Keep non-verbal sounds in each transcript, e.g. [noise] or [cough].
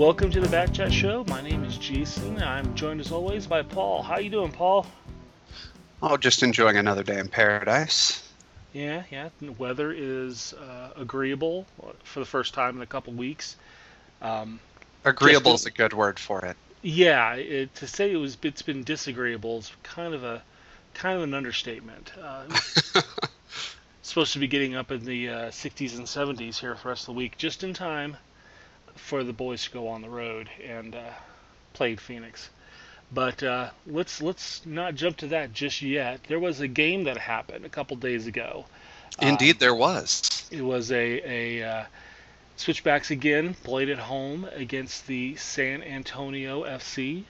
Welcome to the Back Chat Show. My name is Jason. I'm joined as always by Paul. How you doing, Paul? Oh, just enjoying another day in paradise. Yeah, yeah. The weather is uh, agreeable for the first time in a couple weeks. Um, Agreeable is a good word for it. yeah, it, to say it was it's been disagreeable is kind of a kind of an understatement. Uh, [laughs] supposed to be getting up in the uh, 60s and 70s here for the rest of the week, just in time for the boys to go on the road and uh, play Phoenix. But uh, let's let's not jump to that just yet. There was a game that happened a couple days ago. Indeed, there was. It was a a uh, switchbacks again played at home against the San Antonio FC.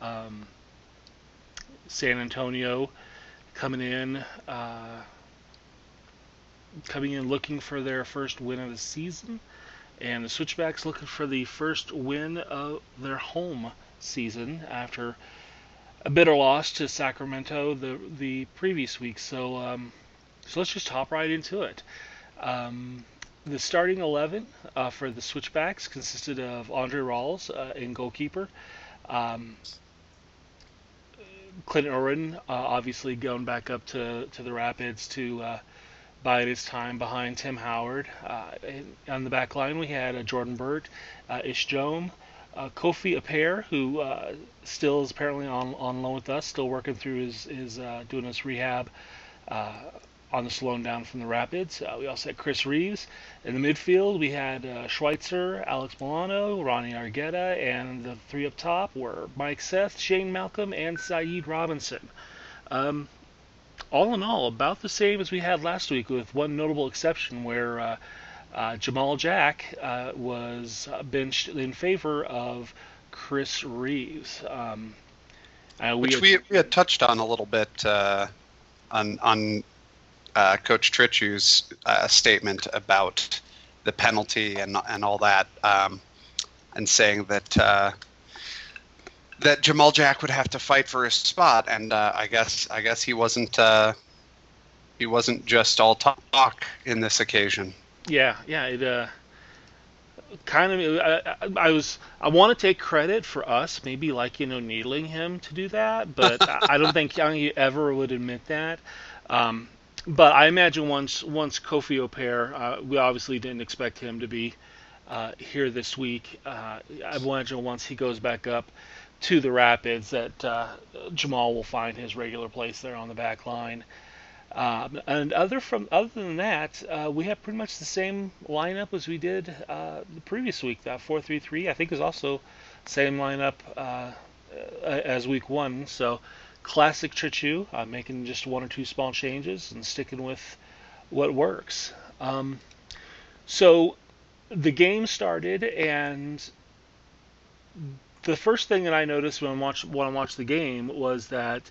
Um, San Antonio coming in uh, coming in looking for their first win of the season, and the Switchbacks looking for the first win of their home season after a bitter loss to Sacramento the the previous week. So um, so let's just hop right into it. Um, the starting 11 uh, for the Switchbacks consisted of Andre Rawls uh, in goalkeeper. Um, Clinton uh, obviously going back up to, to the Rapids to uh, bide his time behind Tim Howard. Uh, on the back line, we had Jordan Burt, uh, Ish Jome, uh, Kofi Opare, who uh, still is apparently on, on loan with us, still working through his, his uh, doing his rehab uh, on the slowing down from the Rapids. We also had Chris Reeves. In the midfield, we had Schweitzer, Alex Milano, Ronnie Argueta, and the three up top were Mike Seth, Shane Malcolm, and Saeed Robinson. Um, all in all, about the same as we had last week, with one notable exception where uh, uh, Jamal Jack uh, was benched in favor of Chris Reeves. Um, uh, Which had, we, we had touched on a little bit uh, on, on uh, Coach Trejo's uh, statement about the penalty and, and all that, um, and saying that uh, that Jamal Jack would have to fight for his spot, and uh, I guess I guess he wasn't uh, he wasn't just all talk in this occasion. Yeah, yeah. It uh, kind of. I, I, was. I want to take credit for us, maybe like you know, needling him to do that, but [laughs] I don't think I don't think he ever would admit that. Um, but I imagine once once Kofi Opare, uh, we obviously didn't expect him to be uh, here this week. Uh, I imagine once he goes back up to the Rapids, that uh, Jamal will find his regular place there on the back line. Um, and other from other than that, uh, we have pretty much the same lineup as we did uh, the previous week. That four-three-three, I think, is also same lineup uh, as week one. So classic Trejo, uh, making just one or two small changes and sticking with what works. Um, so the game started, and the first thing that I noticed when I watched when I watched the game was that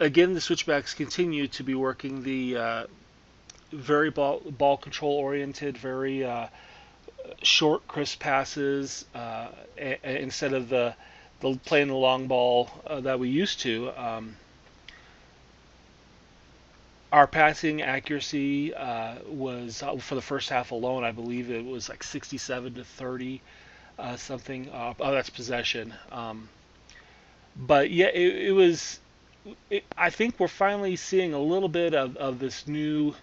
again the switchbacks continue to be working the uh, very ball ball control oriented, very uh, short, crisp passes uh, a, instead of the the playing the long ball uh, that we used to. Um, our passing accuracy uh, was uh, for the first half alone, I believe it was like 67 to 30, uh, something. oh, that's possession. Um, but yeah, it, it was. It, I think we're finally seeing a little bit of, of this new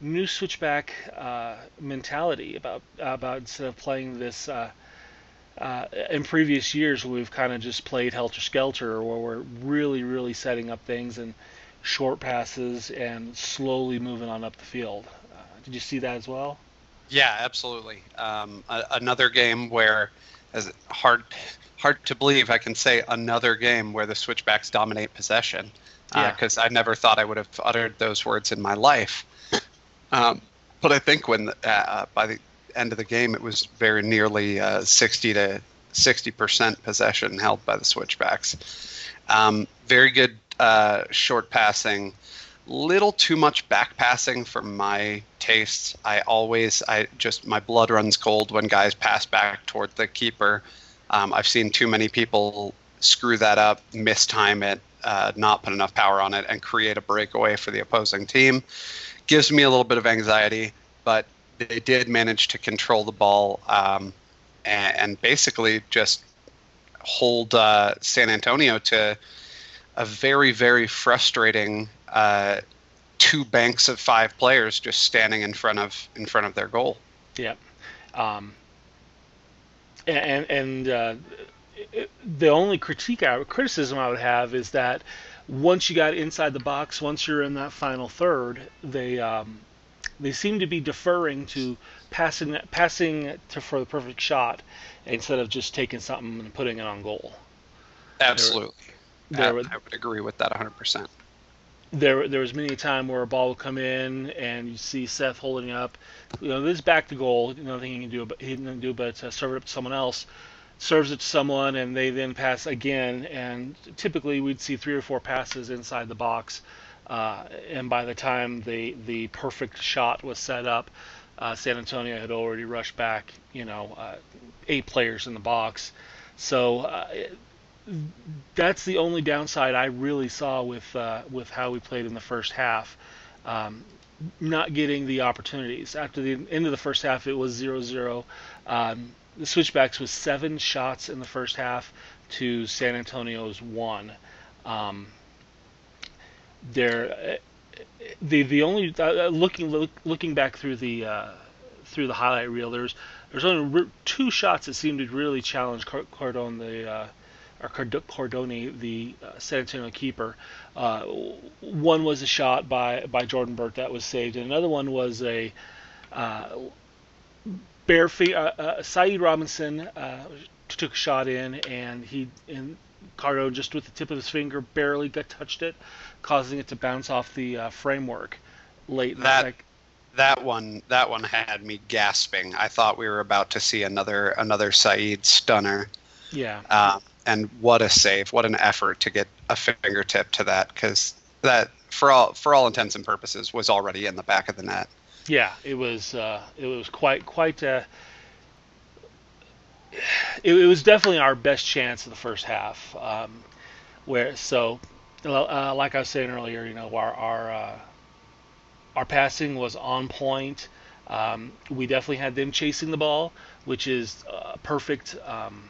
new switchback uh, mentality about about instead of playing this uh, uh, in previous years we've kind of just played helter skelter where we're really really setting up things and short passes and slowly moving on up the field uh, did you see that as well yeah absolutely. Um, a- another game where as hard hard to believe i can say another game where the switchbacks dominate possession because uh, i never thought i would have uttered those words in my life. Um, but i think when uh, by the end of the game, it was very nearly uh, 60 to 60 percent possession held by the switchbacks. Um, very good uh, short passing, little too much back passing for my tastes. I always, I just my blood runs cold when guys pass back toward the keeper. Um, I've seen too many people screw that up, mistime it, uh, not put enough power on it, and create a breakaway for the opposing team. Gives me a little bit of anxiety, but they did manage to control the ball um, and, and basically just hold uh, San Antonio to a very very frustrating uh, two banks of five players just standing in front of in front of their goal. Yeah, um, and and uh, the only critique I, criticism I would have is that once you got inside the box, once you're in that final third, they um, they seem to be deferring to passing passing to for the perfect shot instead of just taking something and putting it on goal. Absolutely, there, there, I, I would agree with that 100. There there was many a time where a ball would come in and you see Seth holding up. You know, this is back to goal. Nothing he can do, but he didn't do but uh, serve it up to someone else. Serves it to someone, and they then pass again. And typically, we'd see three or four passes inside the box. Uh, and by the time the the perfect shot was set up, uh, San Antonio had already rushed back. You know, uh, eight players in the box. So uh, that's the only downside I really saw with uh, with how we played in the first half. Um, not getting the opportunities. After the end of the first half, it was 0-0. Um, the switchbacks was seven shots in the first half to San Antonio's one. Um, there, the the only uh, looking look, looking back through the uh, through the highlight reel, there's there's only two shots that seemed to really challenge Cardone, the uh, or Cardoni, the uh, San Antonio keeper. Uh, one was a shot by, by Jordan Burt that was saved, and another one was a uh, bare feet. Uh, uh, Saeed Robinson uh, took a shot in, and he and Cardone just with the tip of his finger barely got touched it, causing it to bounce off the framework late. That that one that one had me gasping. I thought we were about to see another another Saeed stunner. Yeah. Um, and what a save! What an effort to get a fingertip to that because that, for all for all intents and purposes, was already in the back of the net. Yeah, it was. Uh, it was quite quite. Uh, it, it, was definitely our best chance of the first half. Um, where so, uh, like I was saying earlier, you know, our our uh, our passing was on point. Um, we definitely had them chasing the ball, which is uh, perfect. Um,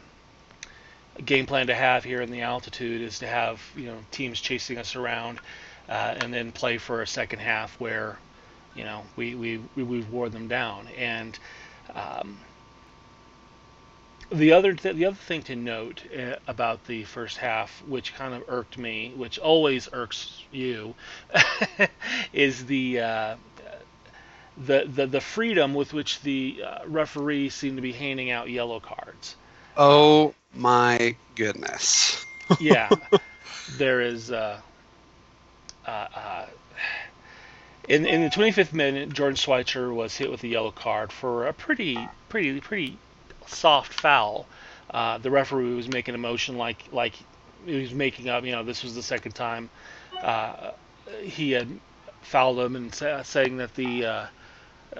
game plan to have here in the altitude is to have you know teams chasing us around, uh, and then play for a second half where you know we we we, wore them down. And um, the other th- the other thing to note uh, about the first half, which kind of irked me, which always irks you, [laughs] is the uh, the, the the freedom with which the uh, referees seem to be handing out yellow cards. Oh my goodness. yeah, [laughs] there is. Uh, uh, uh, in in the 25th minute, Jordan Schweitzer was hit with a yellow card for a pretty pretty pretty soft foul. Uh, the referee was making a motion like like he was making up. You know, this was the second time uh, he had fouled him and say, saying that the uh,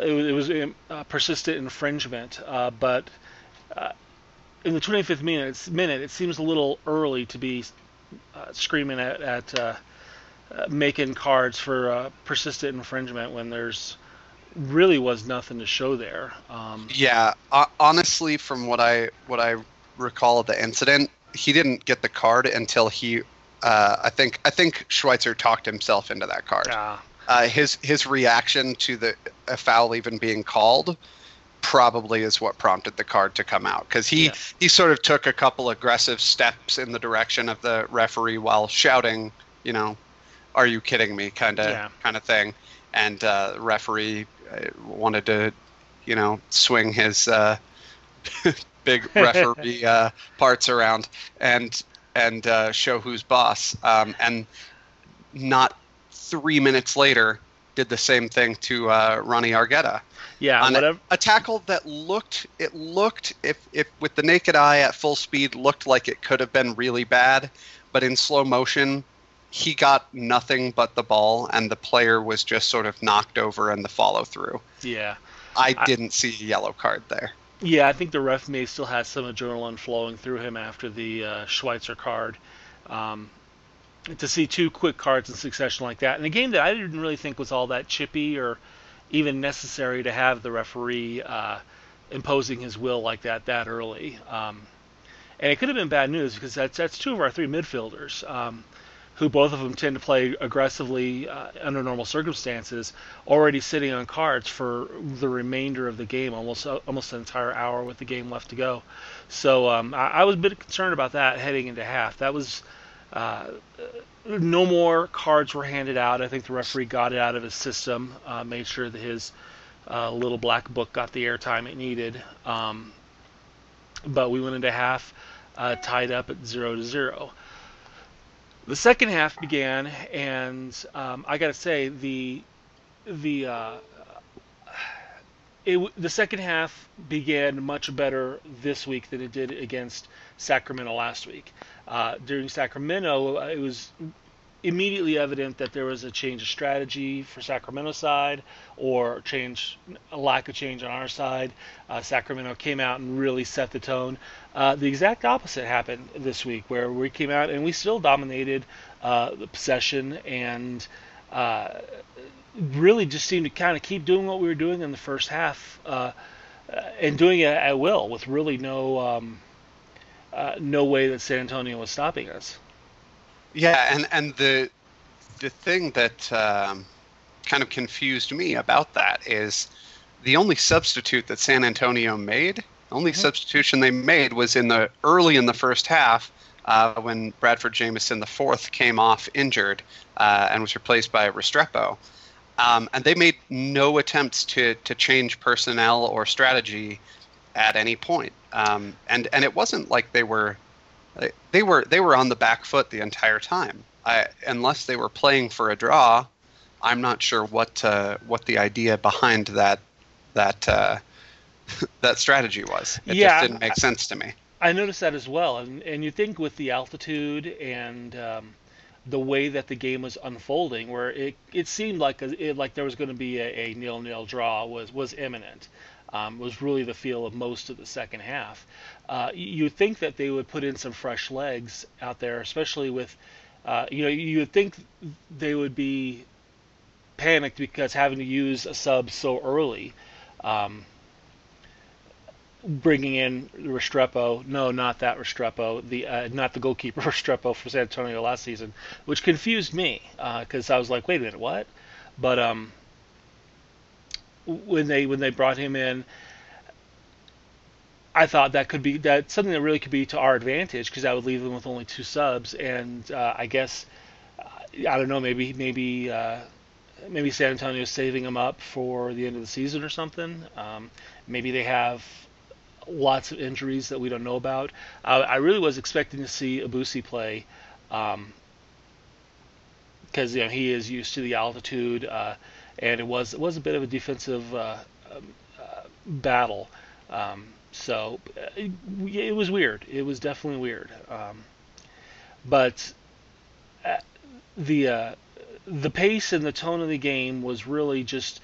it was, it was a persistent infringement. Uh, but uh, in the 25th minute, minute, it seems a little early to be uh, screaming at, at uh, uh, making cards for uh, persistent infringement when there's really was nothing to show there. Um, yeah, honestly, from what I what I recall of the incident, he didn't get the card until he. Uh, I think I think Schweitzer talked himself into that card. Yeah. Uh, his his reaction to the a foul even being called probably is what prompted the card to come out because he yeah. he sort of took a couple aggressive steps in the direction of the referee while shouting, you know, "Are you kidding me?" kind of yeah. kind of thing, and uh, referee uh, wanted to, you know, swing his uh, [laughs] big [laughs] referee uh, parts around and and uh, show who's boss, um, and not three minutes later did the same thing to uh, Ronnie Argueta. Yeah, on whatever. A, a, tackle that looked it looked if if with the naked eye at full speed looked like it could have been really bad, but in slow motion he got nothing but the ball and the player was just sort of knocked over in the follow through. Yeah. I, I didn't see a yellow card there. Yeah, I think the ref may still has some adrenaline flowing through him after the uh, Schweitzer card. Um, to see two quick cards in succession like that in a game that I didn't really think was all that chippy or even necessary to have the referee uh, imposing his will like that that early. Um, and it could have been bad news because that's that's two of our three midfielders, um, who both of them tend to play aggressively uh, under normal circumstances, already sitting on cards for the remainder of the game, almost uh, almost an entire hour with the game left to go. So um, I, I, was a bit concerned about that heading into half. That was uh, no more cards were handed out. I think the referee got it out of his system, uh, made sure that his uh, little black book got the airtime it needed. Um, but we went into half uh, tied up at zero to zero. The second half began, and um, I got to say the the uh, it, the second half began much better this week than it did against Sacramento last week. Uh, during Sacramento, it was immediately evident that there was a change of strategy for Sacramento side or change a lack of change on our side. Uh, Sacramento came out and really set the tone. Uh, the exact opposite happened this week, where we came out and we still dominated uh, the possession and uh, really just seemed to kind of keep doing what we were doing in the first half uh, and doing it at will with really no um, uh, no way that San Antonio was stopping us. Yeah, and and the the thing that um, kind of confused me about that is the only substitute that San Antonio made, the only mm-hmm. substitution they made was in the early in the first half uh, when Bradford Jamieson the fourth came off injured uh, and was replaced by Restrepo. Um, and they made no attempts to to change personnel or strategy at any point. Um, and and it wasn't like they were they were they were on the back foot the entire time. I, unless they were playing for a draw, I'm not sure what uh, what the idea behind that that uh, [laughs] that strategy was. It yeah, just didn't make sense to me. I noticed that as well, and and you think with the altitude and um, the way that the game was unfolding, where it it seemed like a, it, like there was going to be a, a nil nil draw was was imminent um, was really the feel of most of the second half. Uh, you think that they would put in some fresh legs out there, especially with, uh, you know, you would think they would be panicked because having to use a sub so early. Um, bringing in Restrepo, no, not that Restrepo, the uh, not the goalkeeper [laughs] Restrepo for San Antonio last season, which confused me because uh, I was like, wait a minute, what? But um, when they when they brought him in. I thought that could be that something that really could be to our advantage because I would leave them with only two subs, and uh, I guess uh, I don't know maybe maybe uh, maybe San Antonio is saving them up for the end of the season or something. Um, maybe they have lots of injuries that we don't know about. Uh, I really was expecting to see Abusi play because um, you know he is used to the altitude. And it was it was a bit of a defensive uh, um, uh, battle. Um, so it, uh, it, was weird. It was definitely weird. Um, but uh, the uh, the pace and the tone of the game was really just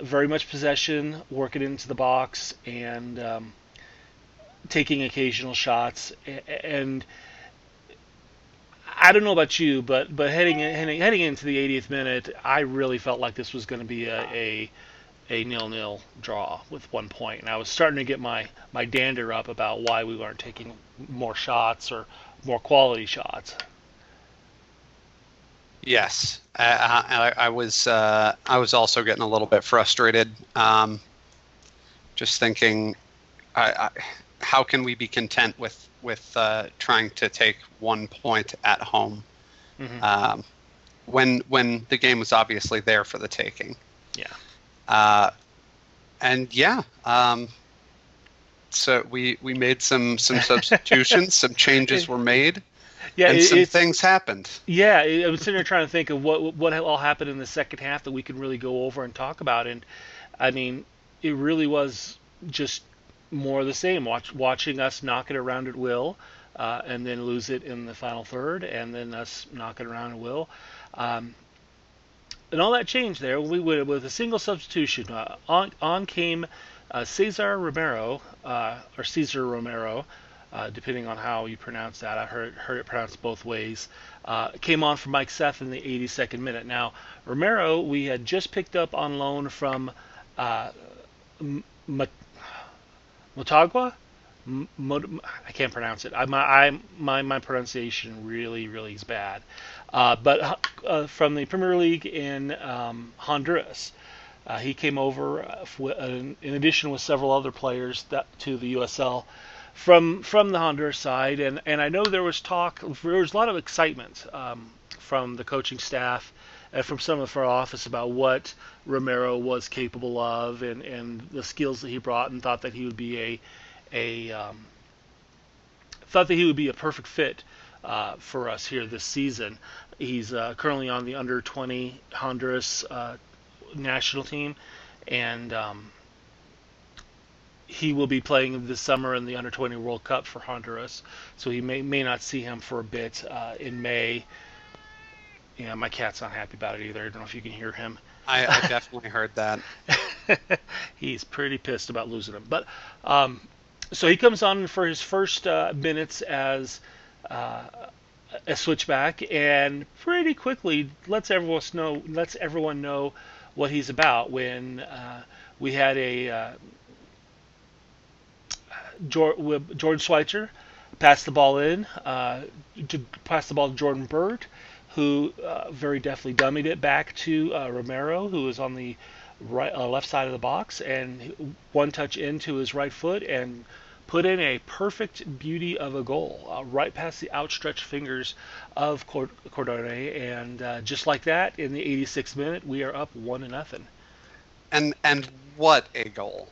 very much possession, working into the box, and um, taking occasional shots, and I don't know about you, but but heading heading, heading into the 80th minute, I really felt like this was going to be a, a a nil-nil draw with one point, and I was starting to get my my dander up about why we weren't taking more shots or more quality shots. Yes, I, I, I was uh, I was also getting a little bit frustrated, um, just thinking, I, how can we be content with with uh, trying to take one point at home mm-hmm. um, when when the game was obviously there for the taking. Yeah. Uh, and yeah, um, so we we made some some substitutions, some [laughs] changes were made. Yeah, and it, some things happened. Yeah, I was sitting there trying to think of what what all happened in the second half that we could really go over and talk about, and I mean, it really was just more of the same. Watch, watching us knock it around at will, uh, and then lose it in the final third, and then us knock it around at will. Um, and all that changed there. We would with a single substitution. Uh, on, on came uh, Cesar Romero uh, or Cesar Romero, uh, depending on how you pronounce that. I heard heard it pronounced both ways. Uh, came on for Mike Seth in the 82nd minute. Now Romero, we had just picked up on loan from. M- Motagua. I can't pronounce it. I, my, I, my, my pronunciation really, really is bad. Uh, but uh, from the Premier League in um, Honduras, uh, he came over uh, in addition with several other players that, to the USL from from the Honduras side, and and I know there was talk, there was a lot of excitement um, from the coaching staff from some of our office about what Romero was capable of and and the skills that he brought, and thought that he would be a a um, thought that he would be a perfect fit uh, for us here this season. He's uh, currently on the under 20 Honduras uh, national team, and um, he will be playing this summer in the Under 20 World Cup for Honduras, so he may may not see him for a bit uh, in May. Yeah, my cat's not happy about it either. I don't know if you can hear him. I, I definitely heard that. [laughs] He's pretty pissed about losing him, but um, so he comes on for his first uh, minutes as uh, a switchback, and pretty quickly lets everyone know lets everyone know what he's about. When uh, we had a uh, Jordan Schweitzer passed the ball in uh, to pass the ball to Jordan Burt, who uh, very deftly dummied it back to uh, Romero, who was on the right uh, left side of the box, and one touch into his right foot and put in a perfect beauty of a goal, uh, right past the outstretched fingers of Cardone, and uh, just like that, in the 86th minute, we are up one to nothing. And and what a goal!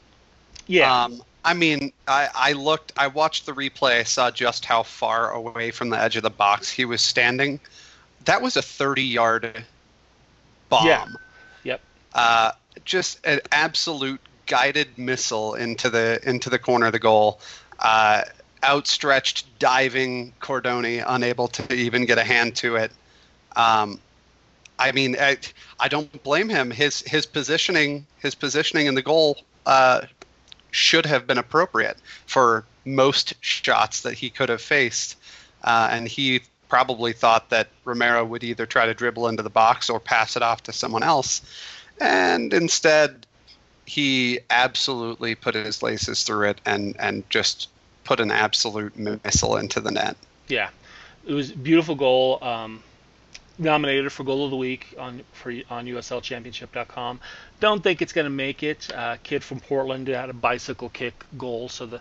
Yeah. Um, I mean, I, I looked, I watched the replay, I saw just how far away from the edge of the box he was standing. That was a 30 yard bomb. Yeah. Yep. Uh, just an absolute guided missile into the into the corner of the goal. Uh, outstretched, diving Cordoni, unable to even get a hand to it. Um, I mean, I, I, don't blame him. His his positioning his positioning in the goal uh, should have been appropriate for most shots that he could have faced. Uh, and he probably thought that Romero would either try to dribble into the box or pass it off to someone else. And instead, he absolutely put his laces through it and, and just put an absolute missile into the net. Yeah, it was a beautiful goal. Um, nominated for goal of the week on for on USLChampionship.com. Don't think it's going to make it. Uh, kid from Portland had a bicycle kick goal, so the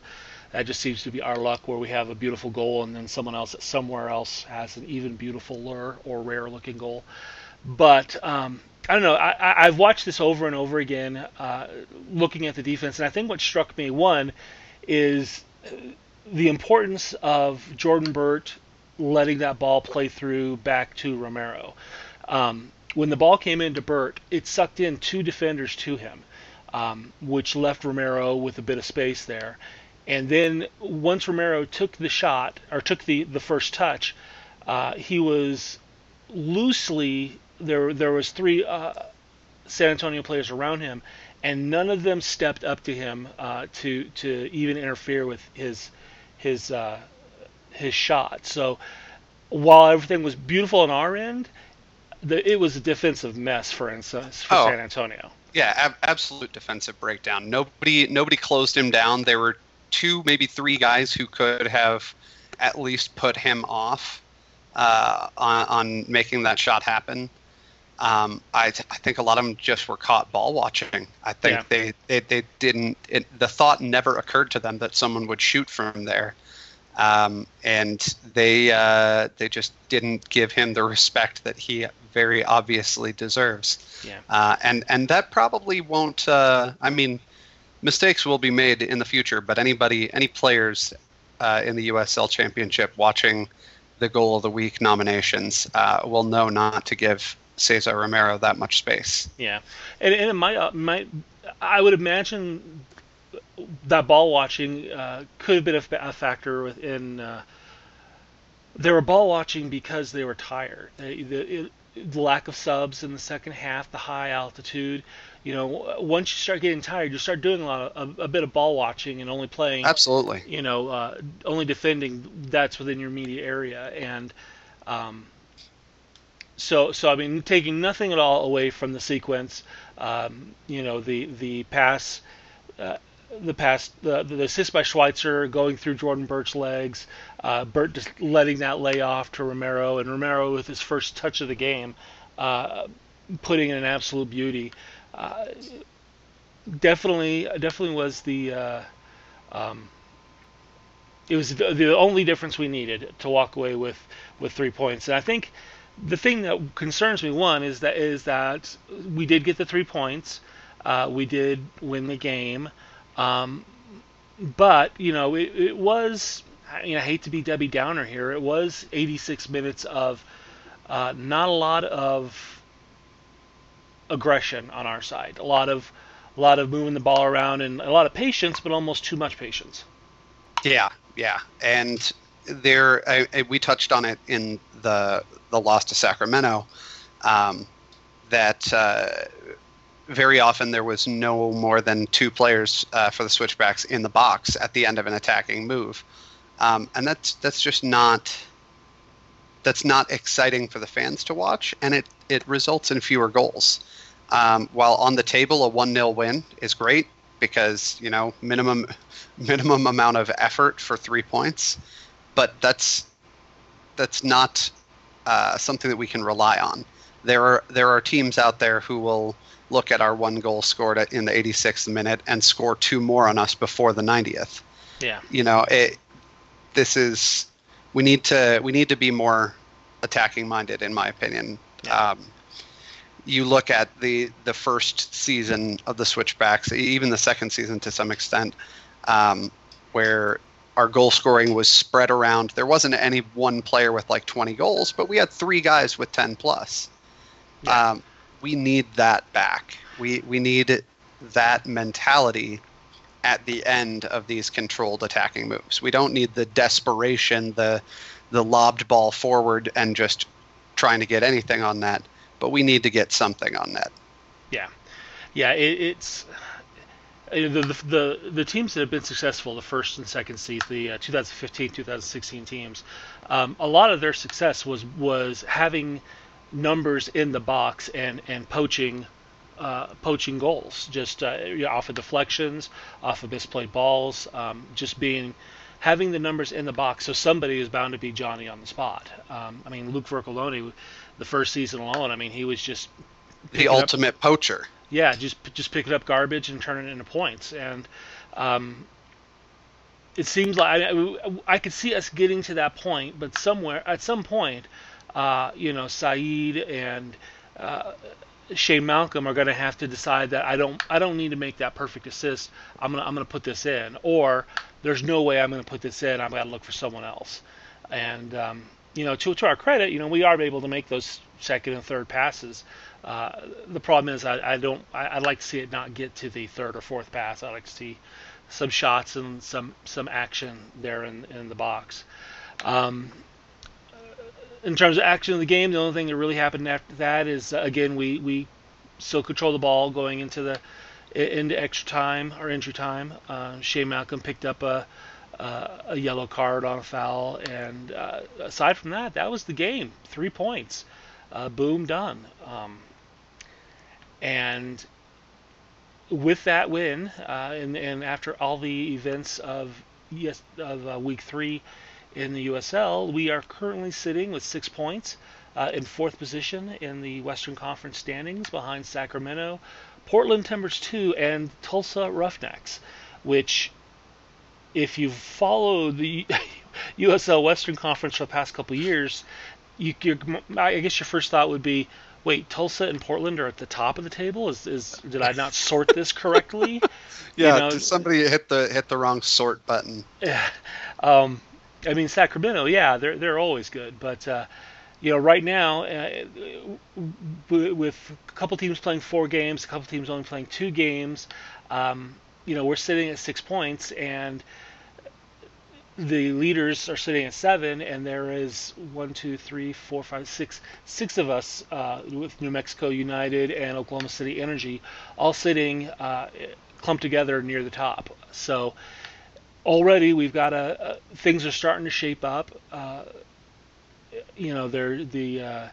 that just seems to be our luck where we have a beautiful goal and then someone else somewhere else has an even beautiful lure or rare looking goal. But um, I don't know. I, have watched this over and over again, uh, looking at the defense, and I think what struck me one is the importance of Jordan Burt letting that ball play through back to Romero. Um, when the ball came into Burt, it sucked in two defenders to him, um, which left Romero with a bit of space there. And then once Romero took the shot or took the, the first touch, uh, he was loosely there. There was three uh, San Antonio players around him, and none of them stepped up to him uh, to to even interfere with his his uh, his shot. So while everything was beautiful on our end, the, it was a defensive mess, for instance, for oh, San Antonio. Yeah, ab- absolute defensive breakdown. Nobody nobody closed him down. There were two, maybe three guys who could have at least put him off uh, on, on, making that shot happen. Um, I, th- I, think a lot of them just were caught ball watching. I think yeah. they, they, they didn't. It, the thought never occurred to them that someone would shoot from there um, and they uh, they just didn't give him the respect that he very obviously deserves. Yeah. Uh, and and that probably won't. Uh, I mean, mistakes will be made in the future, but anybody, any players uh, in the USL Championship watching the goal of the week nominations uh, will know not to give Cesar Romero that much space. Yeah, and and my might uh, I would imagine that ball watching uh, could have been a, a factor within. Uh, they were ball watching because they were tired. They, the, it, the lack of subs in the second half, the high altitude. You know, once you start getting tired, you start doing a lot of a, a bit of ball watching and only playing. Absolutely. You know, uh, only defending that's within your immediate area, and um, so so I mean, taking nothing at all away from the sequence. Um, you know, the the pass. Uh, the pass, the, the assist by Schweitzer going through Jordan Burt's legs, uh, Burt just letting that lay off to Romero, and Romero with his first touch of the game, uh, putting in an absolute beauty. Uh, definitely, definitely was the. Uh, um, it was the, only difference we needed to walk away with, with three points, and I think the thing that concerns me one is that is that we did get the three points, uh, we did win the game, um, but you know it, it was you know, I hate to be Debbie Downer here. It was 86 minutes of uh, not a lot of aggression on our side. A lot of a lot of moving the ball around and a lot of patience, but almost too much patience. Yeah, yeah, and there I, I, we touched on it in the the loss to Sacramento. Um, that uh, very often there was no more than two players uh, for the switchbacks in the box at the end of an attacking move, um, and that's that's just not that's not exciting for the fans to watch, and it it results in fewer goals. Um, while on the table, a one 0 win is great because you know minimum [laughs] minimum amount of effort for three points, but that's that's not uh, something that we can rely on. There are there are teams out there who will look at our one goal scored in the 86th minute and score two more on us before the 90th. Yeah. You know, it, this is we need to we need to be more attacking minded, in my opinion. Yeah. Um, you look at the the first season of the Switchbacks, even the second season to some extent, um, where our goal scoring was spread around. There wasn't any one player with like 20 goals, but we had three guys with 10 plus. Yeah. Um, we need that back. We we need that mentality at the end of these controlled attacking moves. We don't need the desperation, the the lobbed ball forward and just trying to get anything on that, but we need to get something on that. Yeah, yeah, it, it's the, the, the the teams that have been successful, the first and second seed, the uh, 2015, 2016 teams, um, a lot of their success was was having numbers in the box and and poaching uh, poaching goals, just uh, off of deflections, off of misplayed balls, um, just being having the numbers in the box. So somebody is bound to be Johnny on the spot. Um, I mean, Luke Vercollone, the first season alone, I mean, he was just the ultimate up, poacher. Yeah, just just picking up garbage and turning it into points, and um, it seems like I, I could see us getting to that point, but somewhere at some point, uh, you know, Saeed and uh, Shane Malcolm are going to have to decide that I don't I don't need to make that perfect assist. I'm gonna I'm gonna put this in, or there's no way I'm gonna put this in. I'm gonna look for someone else. And um, you know, to to our credit, you know, we are able to make those second and third passes. Uh, the problem is I, I don't I, would like to see it not get to the third or fourth pass. I like to see some shots and some some action there in in the box. Um, in terms of action of the game, the only thing that really happened after that is uh, again we we still control the ball going into the into extra time or injury time. Uh, Shane Malcolm picked up a a yellow card on a foul, and uh, aside from that, that was the game. Three points, uh, boom, done. Um, and with that win, uh, and, and after all the events of yes of week three in the USL, we are currently sitting with six points uh, in fourth position in the Western Conference standings behind Sacramento, Portland Timbers 2, and Tulsa Roughnecks, which, if you've followed the [laughs] USL Western Conference for the past couple years, you, I guess your first thought would be, wait, Tulsa and Portland are at the top of the table. Is is did I not sort this correctly? [laughs] yeah, you know, somebody hit the hit the wrong sort button? [laughs] Yeah. Um, I mean Sacramento, yeah, they're they're always good, but uh, you know right now uh, with a couple teams playing four games, a couple teams only playing two games, um, you know we're sitting at six points and the leaders are sitting at seven, and there is one, two, three, four, five, six, six of us uh, with New Mexico United and Oklahoma City Energy, all sitting uh, clumped together near the top. So already we've got a, a, things are starting to shape up. Uh, you know, they're the uh,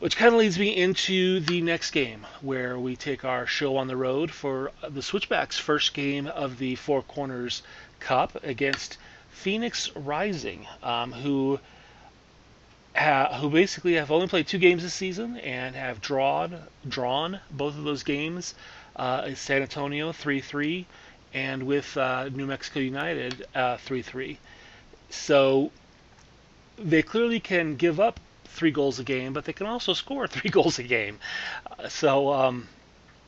which kind of leads me into the next game, where we take our show on the road for the Switchbacks' first game of the Four Corners Cup against Phoenix Rising, um, who who basically have only played two games this season and have drawn drawn both of those games. Uh, San Antonio 3-3, and with uh, New Mexico United 3-3. Uh, so they clearly can give up three goals a game, but they can also score [laughs] three goals a game. Uh, so um,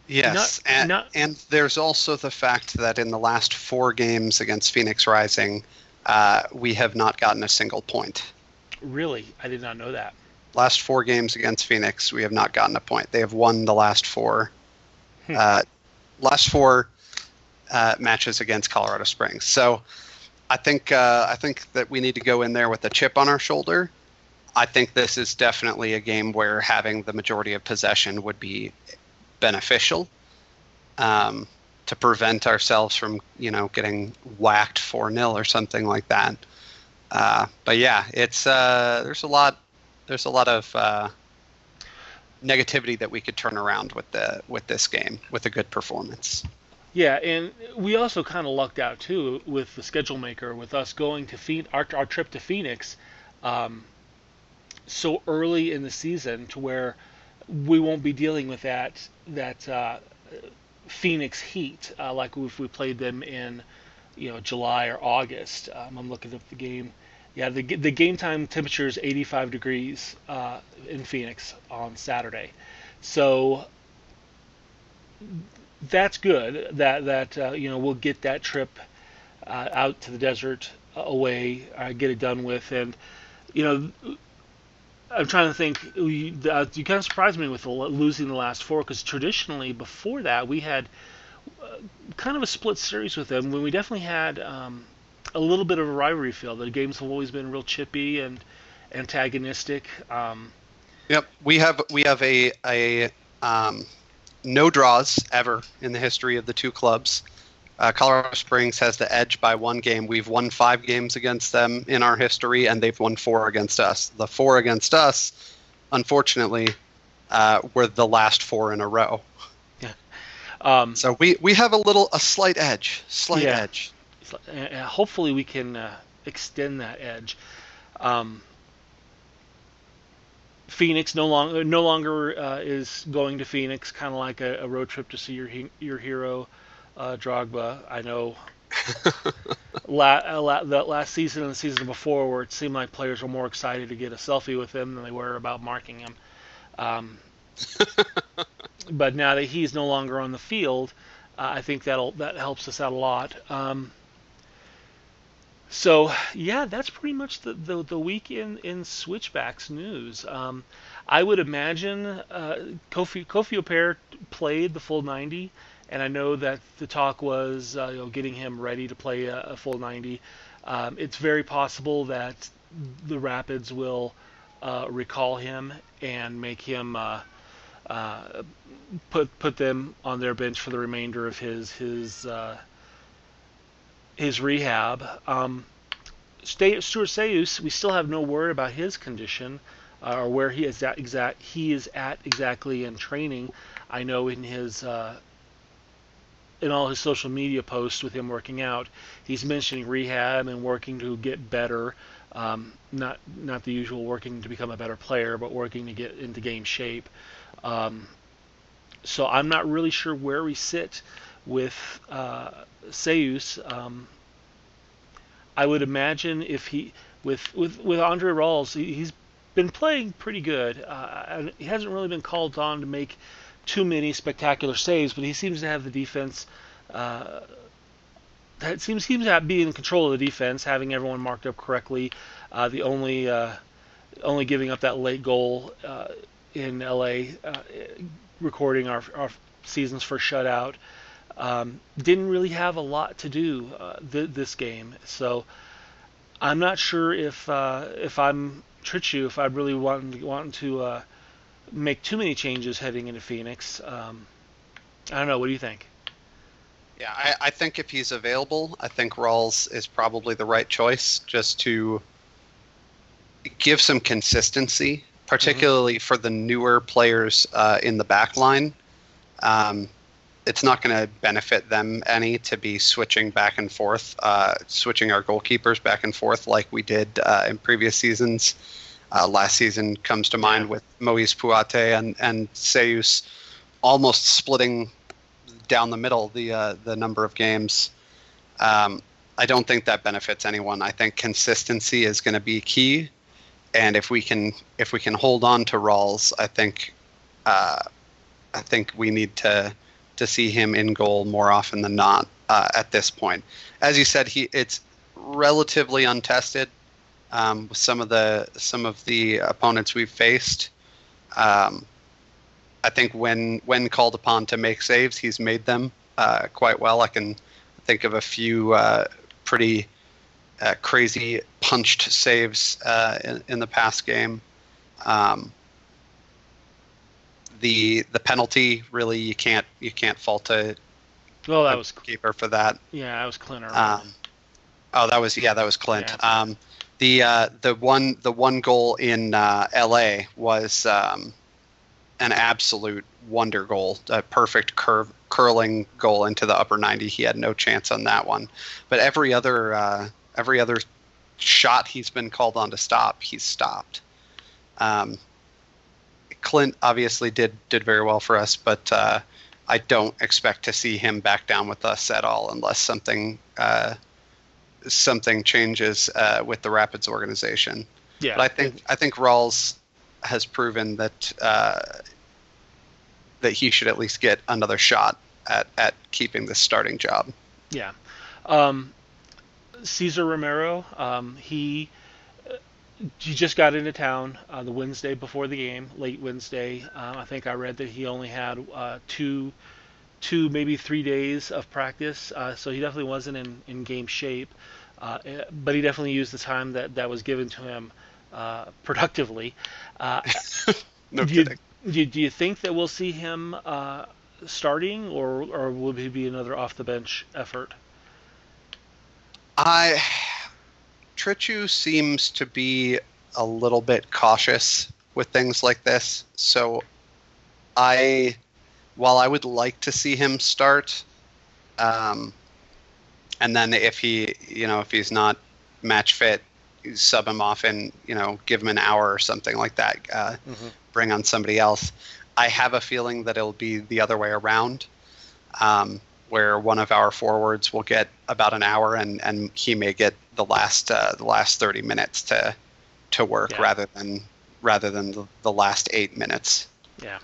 yes, not, and, not, and there's also the fact that in the last four games against Phoenix Rising, uh, we have not gotten a single point. Really, I did not know that. Last four games against Phoenix, we have not gotten a point. They have won the last four. Hmm. Uh, last four uh, matches against Colorado Springs. So I think uh, I think that we need to go in there with a chip on our shoulder I think this is definitely a game where having the majority of possession would be beneficial um, to prevent ourselves from, you know, getting whacked 4 0 or something like that. Uh, but yeah, it's uh, there's a lot there's a lot of uh, negativity that we could turn around with the with this game with a good performance. Yeah, and we also kind of lucked out too with the schedule maker with us going to Phoenix, our, our trip to Phoenix. Um, so early in the season to where we won't be dealing with that that uh, Phoenix heat uh, like if we played them in you know July or August. Um, I'm looking at the game. Yeah, the the game time temperature is 85 degrees uh, in Phoenix on Saturday, so that's good. That that uh, you know we'll get that trip uh, out to the desert away, uh, get it done with, and you know I'm trying to think. You, uh, you kind of surprised me with losing the last four because traditionally before that we had uh, kind of a split series with them when we definitely had um, a little bit of a rivalry feel. The games have always been real chippy and antagonistic. Um, yep, we have we have a a um, no draws ever in the history of the two clubs. Uh, Colorado Springs has the edge by one game. We've won five games against them in our history, and they've won four against us. The four against us, unfortunately, uh, were the last four in a row. Yeah. Um, so we, we have a little a slight edge, slight yeah. edge. Uh, hopefully, we can uh, extend that edge. Um, Phoenix no longer no longer uh, is going to Phoenix, kind of like a, a, road trip to see your your hero uh, Drogba. I know [laughs] la, uh, la, that last season and the season before, where it seemed like players were more excited to get a selfie with him than they were about marking him. Um, [laughs] but now that he's no longer on the field, uh, I think that'll that helps us out a lot. Um, so yeah, that's pretty much the the, the week in, in Switchbacks news. Um, I would imagine uh, Kofi Kofi Opare played the full 90 and I know that the talk was uh, you know getting him ready to play a, a full 90. Um, it's very possible that the Rapids will uh, recall him and make him uh, uh put put them on their bench for the remainder of his his uh, his rehab. Um, Steward Ceus, we still have no word about his condition uh, or where he is at exact he is at exactly in training. I know in his uh, in all his social media posts with him working out, he's mentioning rehab and working to get better. Um, not not the usual working to become a better player, but working to get into game shape. Um, so I'm not really sure where we sit with uh, Ceus. Um, I would imagine if he with with with Andre Rawls, he, has been playing pretty good. Uh, he hasn't really been called on to make too many spectacular saves, but he seems to have the defense. Uh, that seems seems to be in control of the defense, having everyone marked up correctly. Uh, the only uh, only giving up that late goal uh, in LA, uh, recording our, our season's first shutout. Um, didn't really have a lot to do uh, th- this game, so I'm not sure if if I'm Trejo if I really want want to make too many changes heading into Phoenix. Um, I don't know. What do you think? Yeah, I, I, think if he's available, I think Rawls is probably the right choice just to give some consistency particularly mm-hmm. for the newer players uh, in the back line. Um, it's not going to benefit them any to be switching back and forth, uh, switching our goalkeepers back and forth like we did uh, in previous seasons. Uh, last season comes to mind with Moise Puate and and Ceus almost splitting down the middle the uh, the number of games. Um, I don't think that benefits anyone. I think consistency is going to be key, and if we can if we can hold on to Rawls, I think uh, I think we need to to see him in goal more often than not uh, at this point. As you said, he it's relatively untested um, with some of the some of the opponents we've faced. Um, I think when when called upon to make saves, he's made them uh, quite well. I can think of a few uh, pretty uh, crazy punched saves uh, in, in, the past game. Um, the the penalty really you can't you can't fault a well that was keeper for that. Yeah, that was Clint. Um, oh, that was yeah, that was Clint. Yeah. Um, the uh, the one the one goal in uh, L.A. was um, an absolute wonder goal, a perfect curve curling goal into the upper 90. He had no chance on that one, but every other uh, every other shot he's been called on to stop, he's stopped. Um, Clint obviously did did very well for us, but uh, I don't expect to see him back down with us at all unless something uh, something changes uh, with the Rapids organization. Yeah, but I think I think Rawls has proven that uh, that he should at least get another shot at at keeping the starting job. Yeah, um, Cesar Romero, um, he he just got into town uh, the Wednesday before the game, late Wednesday. Um, I think I read that he only had uh, two, two maybe three days of practice, uh, so he definitely wasn't in, in game shape. Uh, but he definitely used the time that, that was given to him uh, productively. Uh, [laughs] no do kidding. You, do, you think that we'll see him uh, starting, or or will he be another off the bench effort? I Trejo seems to be a little bit cautious with things like this, so I, while I would like to see him start, um, and then if he you know if he's not match fit sub him off and you know give him an hour or something like that uh, mm-hmm. bring on somebody else i have a feeling that it'll be the other way around um, where one of our forwards will get about an hour and and he may get the last uh, the last 30 minutes to to work yeah. rather than rather than the, the last eight minutes yeah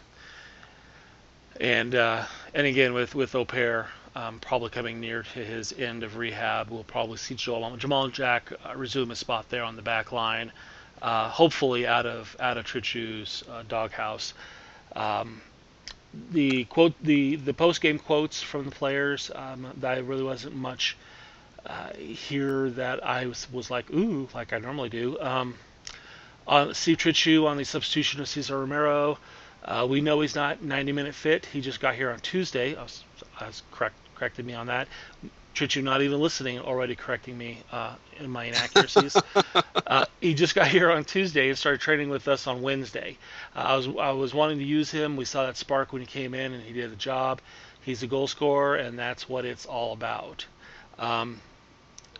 and uh, and again with with Opare, um, probably coming near to his end of rehab. We'll probably see Joel, Jamal Jack uh, resume a spot there on the back line, uh, hopefully out of out of Trejo's uh, doghouse. Um, the quote, the the post game quotes from the players, um, that really wasn't much uh, here that I was, was like ooh, like I normally do. Um, on Steve Trejo on the substitution of Cesar Romero. Uh, we know he's not 90 minute fit. He just got here on Tuesday. I was, I was correct corrected me on that. Trejo not even listening, already correcting me uh, in my inaccuracies. [laughs] uh, he just got here on Tuesday and started training with us on Wednesday. Uh, I was I was wanting to use him. We saw that spark when he came in, and he did a job. He's a goal scorer, and that's what it's all about. Um,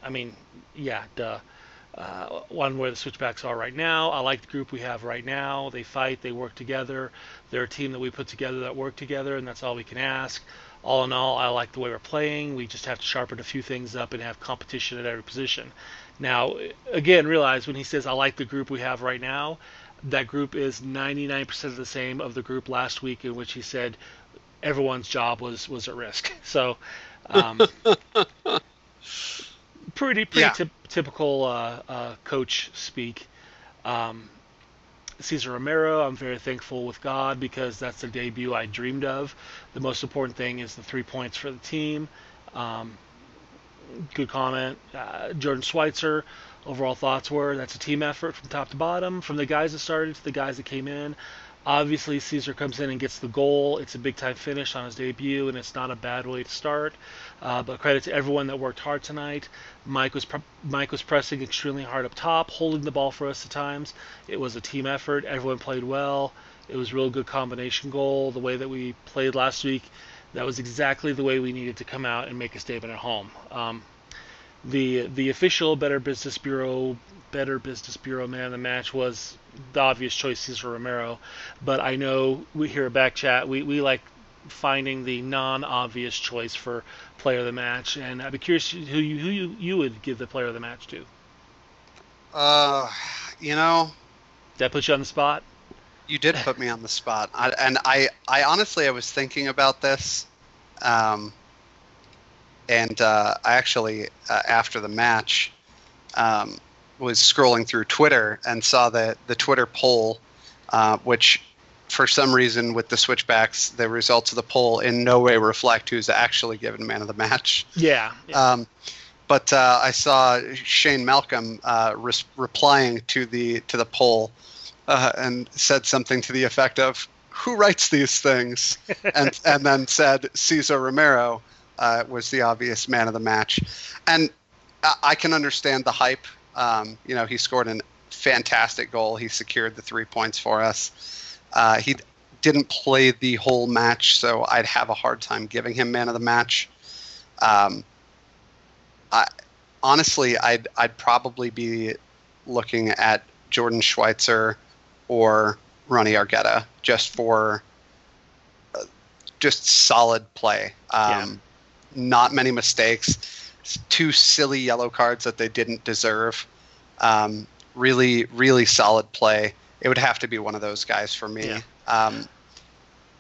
I mean, yeah, duh. Uh, one where the switchbacks are right now. I like the group we have right now. They fight, they work together. They're a team that we put together that work together, and that's all we can ask all in all, I like the way we're playing. We just have to sharpen a few things up and have competition at every position. Now, again, realize when he says I like the group we have right now, that group is 99% of the same of the group last week in which he said everyone's job was was at risk. [laughs] So, um, [laughs] pretty pretty yeah. t- typical uh, uh, coach speak. Um, Cesar Romero, I'm very thankful with God because that's the debut I dreamed of. The most important thing is the three points for the team. Um, good comment. Uh, Jordan Schweitzer, overall thoughts were that's a team effort from top to bottom, from the guys that started to the guys that came in. Obviously, Caesar comes in and gets the goal. It's a big time finish on his debut, and it's not a bad way to start. Uh, but credit to everyone that worked hard tonight. Mike was pre- Mike was pressing extremely hard up top, holding the ball for us at times. It was a team effort. Everyone played well. It was a real good combination goal. The way that we played last week, that was exactly the way we needed to come out and make a statement at home. Um, the the official Better Business Bureau Better Business Bureau man of the match was the obvious choice, Cesar Romero. But I know we hear a back chat. We we like finding the non-obvious choice for player of the match, and I'd be curious who you who you, you would give the player of the match to. Uh, you know, that put you on the spot. You did put me on the spot, I, and I, I honestly, I was thinking about this, um, and uh, I actually, uh, after the match, um, was scrolling through Twitter and saw the the Twitter poll, uh, which for some reason with the switchbacks, the results of the poll in no way reflect who's actually given man of the match. Yeah. yeah. Um, but uh, I saw Shane Malcolm uh, re- replying to the to the poll uh, and said something to the effect of, "Who writes these things?" [laughs] and and then said Cesar Romero uh, was the obvious man of the match, and I, can understand the hype. Um, you know, he scored a fantastic goal. He secured the three points for us. Uh, he didn't play the whole match, so I'd have a hard time giving him man of the match. Um, I honestly, I'd I'd probably be looking at Jordan Schweitzer or Ronnie Argueta just for uh, just solid play. Um. Not many mistakes. Two silly yellow cards that they didn't deserve. Um, really, really solid play. It would have to be one of those guys for me. Yeah. Um,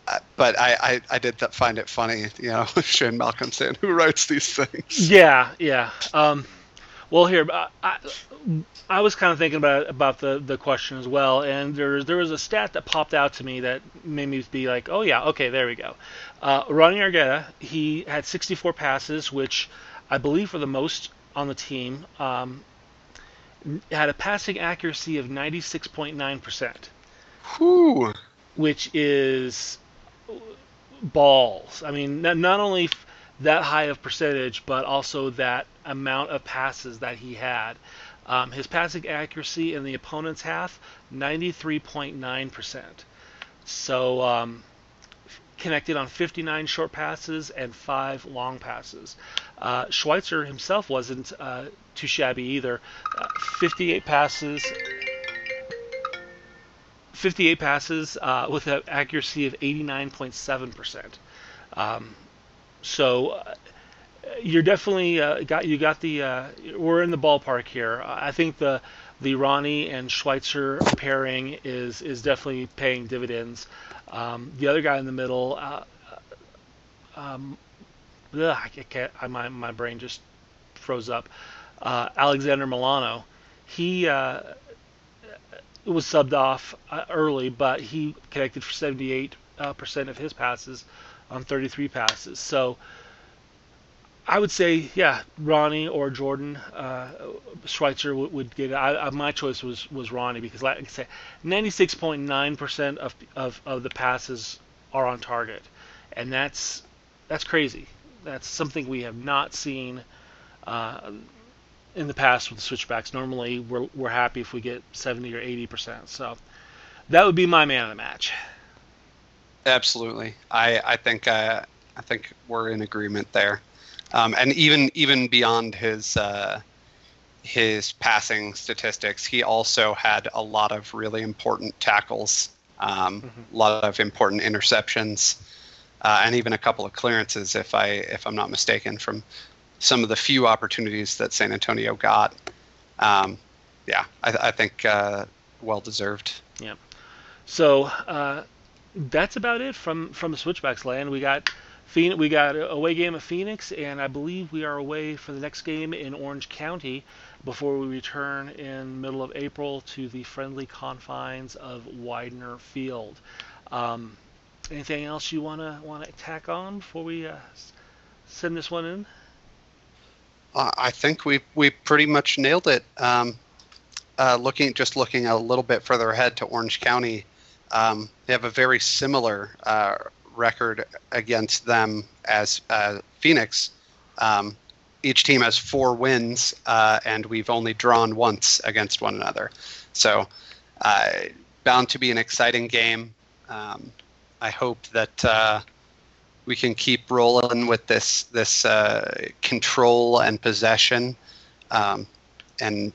uh, but I, I, I, did find it funny, you know, [laughs] Shane Malcolm saying, "Who writes these things?" Yeah, yeah. Um, well, here, I, I was kind of thinking about about the, the question as well, and there there was a stat that popped out to me that made me be like, oh yeah, okay, there we go. Uh, Ronnie Argueta, he had 64 passes, which I believe were the most on the team. Um, had a passing accuracy of 96.9 percent. Which is balls. I mean, not only that high of percentage, but also that amount of passes that he had. Um, his passing accuracy in the opponent's half, 93.9%. So um, connected on 59 short passes and five long passes. Uh, Schweitzer himself wasn't uh, too shabby either. Uh, 58 passes. 58 passes uh, with an accuracy of 89.7%. Um, so uh, you're definitely uh, got you got the uh, we're in the ballpark here. I think the the Ronnie and Schweitzer pairing is is definitely paying dividends. Um, the other guy in the middle, uh, uh um, ugh, I can't. I, my my brain just froze up. Uh, Alexander Milano, he uh, was subbed off early, but he connected for 78 percent of his passes on 33 passes. So I would say, yeah, Ronnie or Jordan uh, Schweitzer would, would get it. I, I, my choice was, was Ronnie because, like I say, 96.9% of, of, of the passes are on target, and that's that's crazy. That's something we have not seen uh, in the past with the switchbacks. Normally, we're we're happy if we get 70 or 80%. So that would be my man of the match. Absolutely, I I think uh, I think we're in agreement there, um, and even even beyond his uh, his passing statistics, he also had a lot of really important tackles, um, mm-hmm. a lot of important interceptions, uh, and even a couple of clearances, if I if I'm not mistaken, from some of the few opportunities that San Antonio got. Um, yeah, I, I think uh, well deserved. Yeah. So uh, that's about it from from the Switchbacks land. We got Phoenix, we got a away game at Phoenix, and I believe we are away for the next game in Orange County before we return in middle of April to the friendly confines of Weidner Field. Um, anything else you wanna wanna tack on before we uh, send this one in? I think we we pretty much nailed it. Um, uh, looking just looking a little bit further ahead to Orange County um, they have a very similar uh, record against them as uh, Phoenix. Um, each team has four wins, uh, and we've only drawn once against one another. So, uh, bound to be an exciting game. Um, I hope that uh, we can keep rolling with this this uh, control and possession, um, and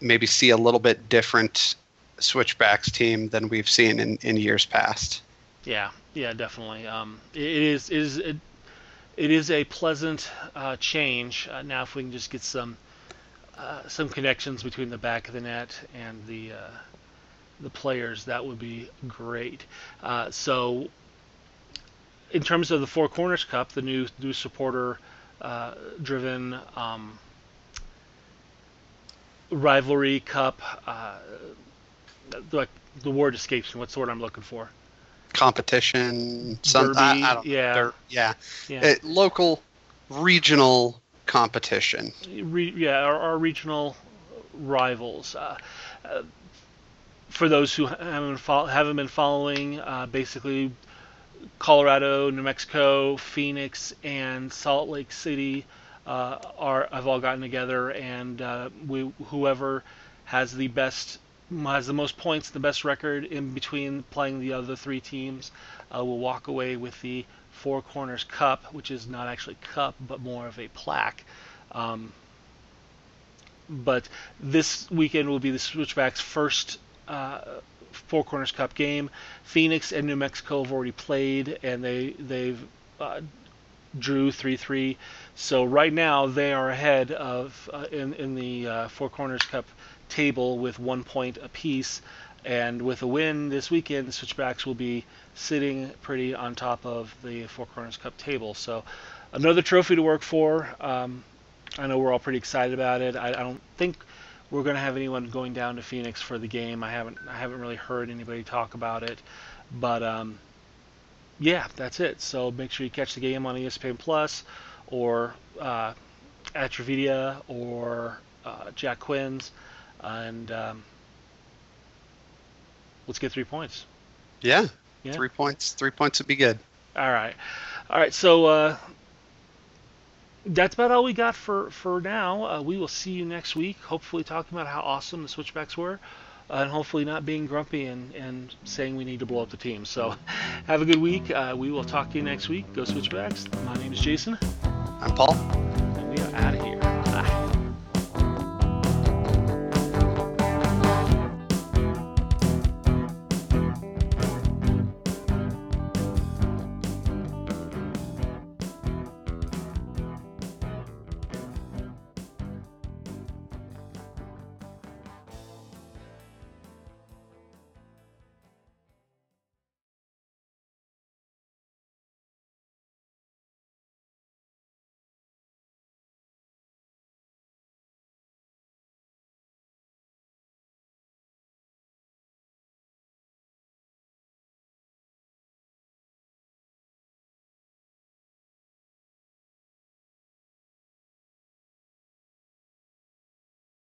maybe see a little bit different switchbacks team than we've seen in, in years past. Yeah, yeah, definitely. Um, it is it is it, it is a pleasant uh, change. Uh, now, if we can just get some uh, some connections between the back of the net and the uh, the players, that would be great. Uh, so, in terms of the Four Corners Cup, the new new supporter uh, driven um, rivalry cup, the, the word escapes me. What's the word I'm looking for? Competition. Some, Derby, I, I don't, yeah. yeah, Yeah. It- local, regional competition. re, yeah, our, our regional rivals. Uh, uh, for those who haven't, haven't been following, uh, basically Colorado, New Mexico, Phoenix, and Salt Lake City uh, are have all gotten together, and uh, we whoever has the best has the most points, the best record in between playing the other three teams, uh, will walk away with the Four Corners Cup, which is not actually cup, but more of a plaque. Um, but this weekend will be the Switchbacks' first uh, Four Corners Cup game. Phoenix and New Mexico have already played, and they they've uh, drew three three. So right now they are ahead of uh, in in the uh, Four Corners Cup table with one point apiece. And with a win this weekend, the Switchbacks will be sitting pretty on top of the Four Corners Cup table. So another trophy to work for. Um, I know we're all pretty excited about it. I, I don't think we're going to have anyone going down to Phoenix for the game. I haven't I haven't really heard anybody talk about it, but um, yeah, that's it. So make sure you catch the game on ESPN Plus or uh, at Travidia or uh, Jack Quinn's, and um, let's get three points. Yeah, Yeah. three points. Three points would be good. All right, all right. So uh, that's about all we got for for now. Uh, we will see you next week. Hopefully, talking about how awesome the switchbacks were, uh, and hopefully not being grumpy and and saying we need to blow up the team. So, [laughs] have a good week. Uh, we will talk to you next week. Go switchbacks. My name is Jason, I'm Paul. and we are out of here.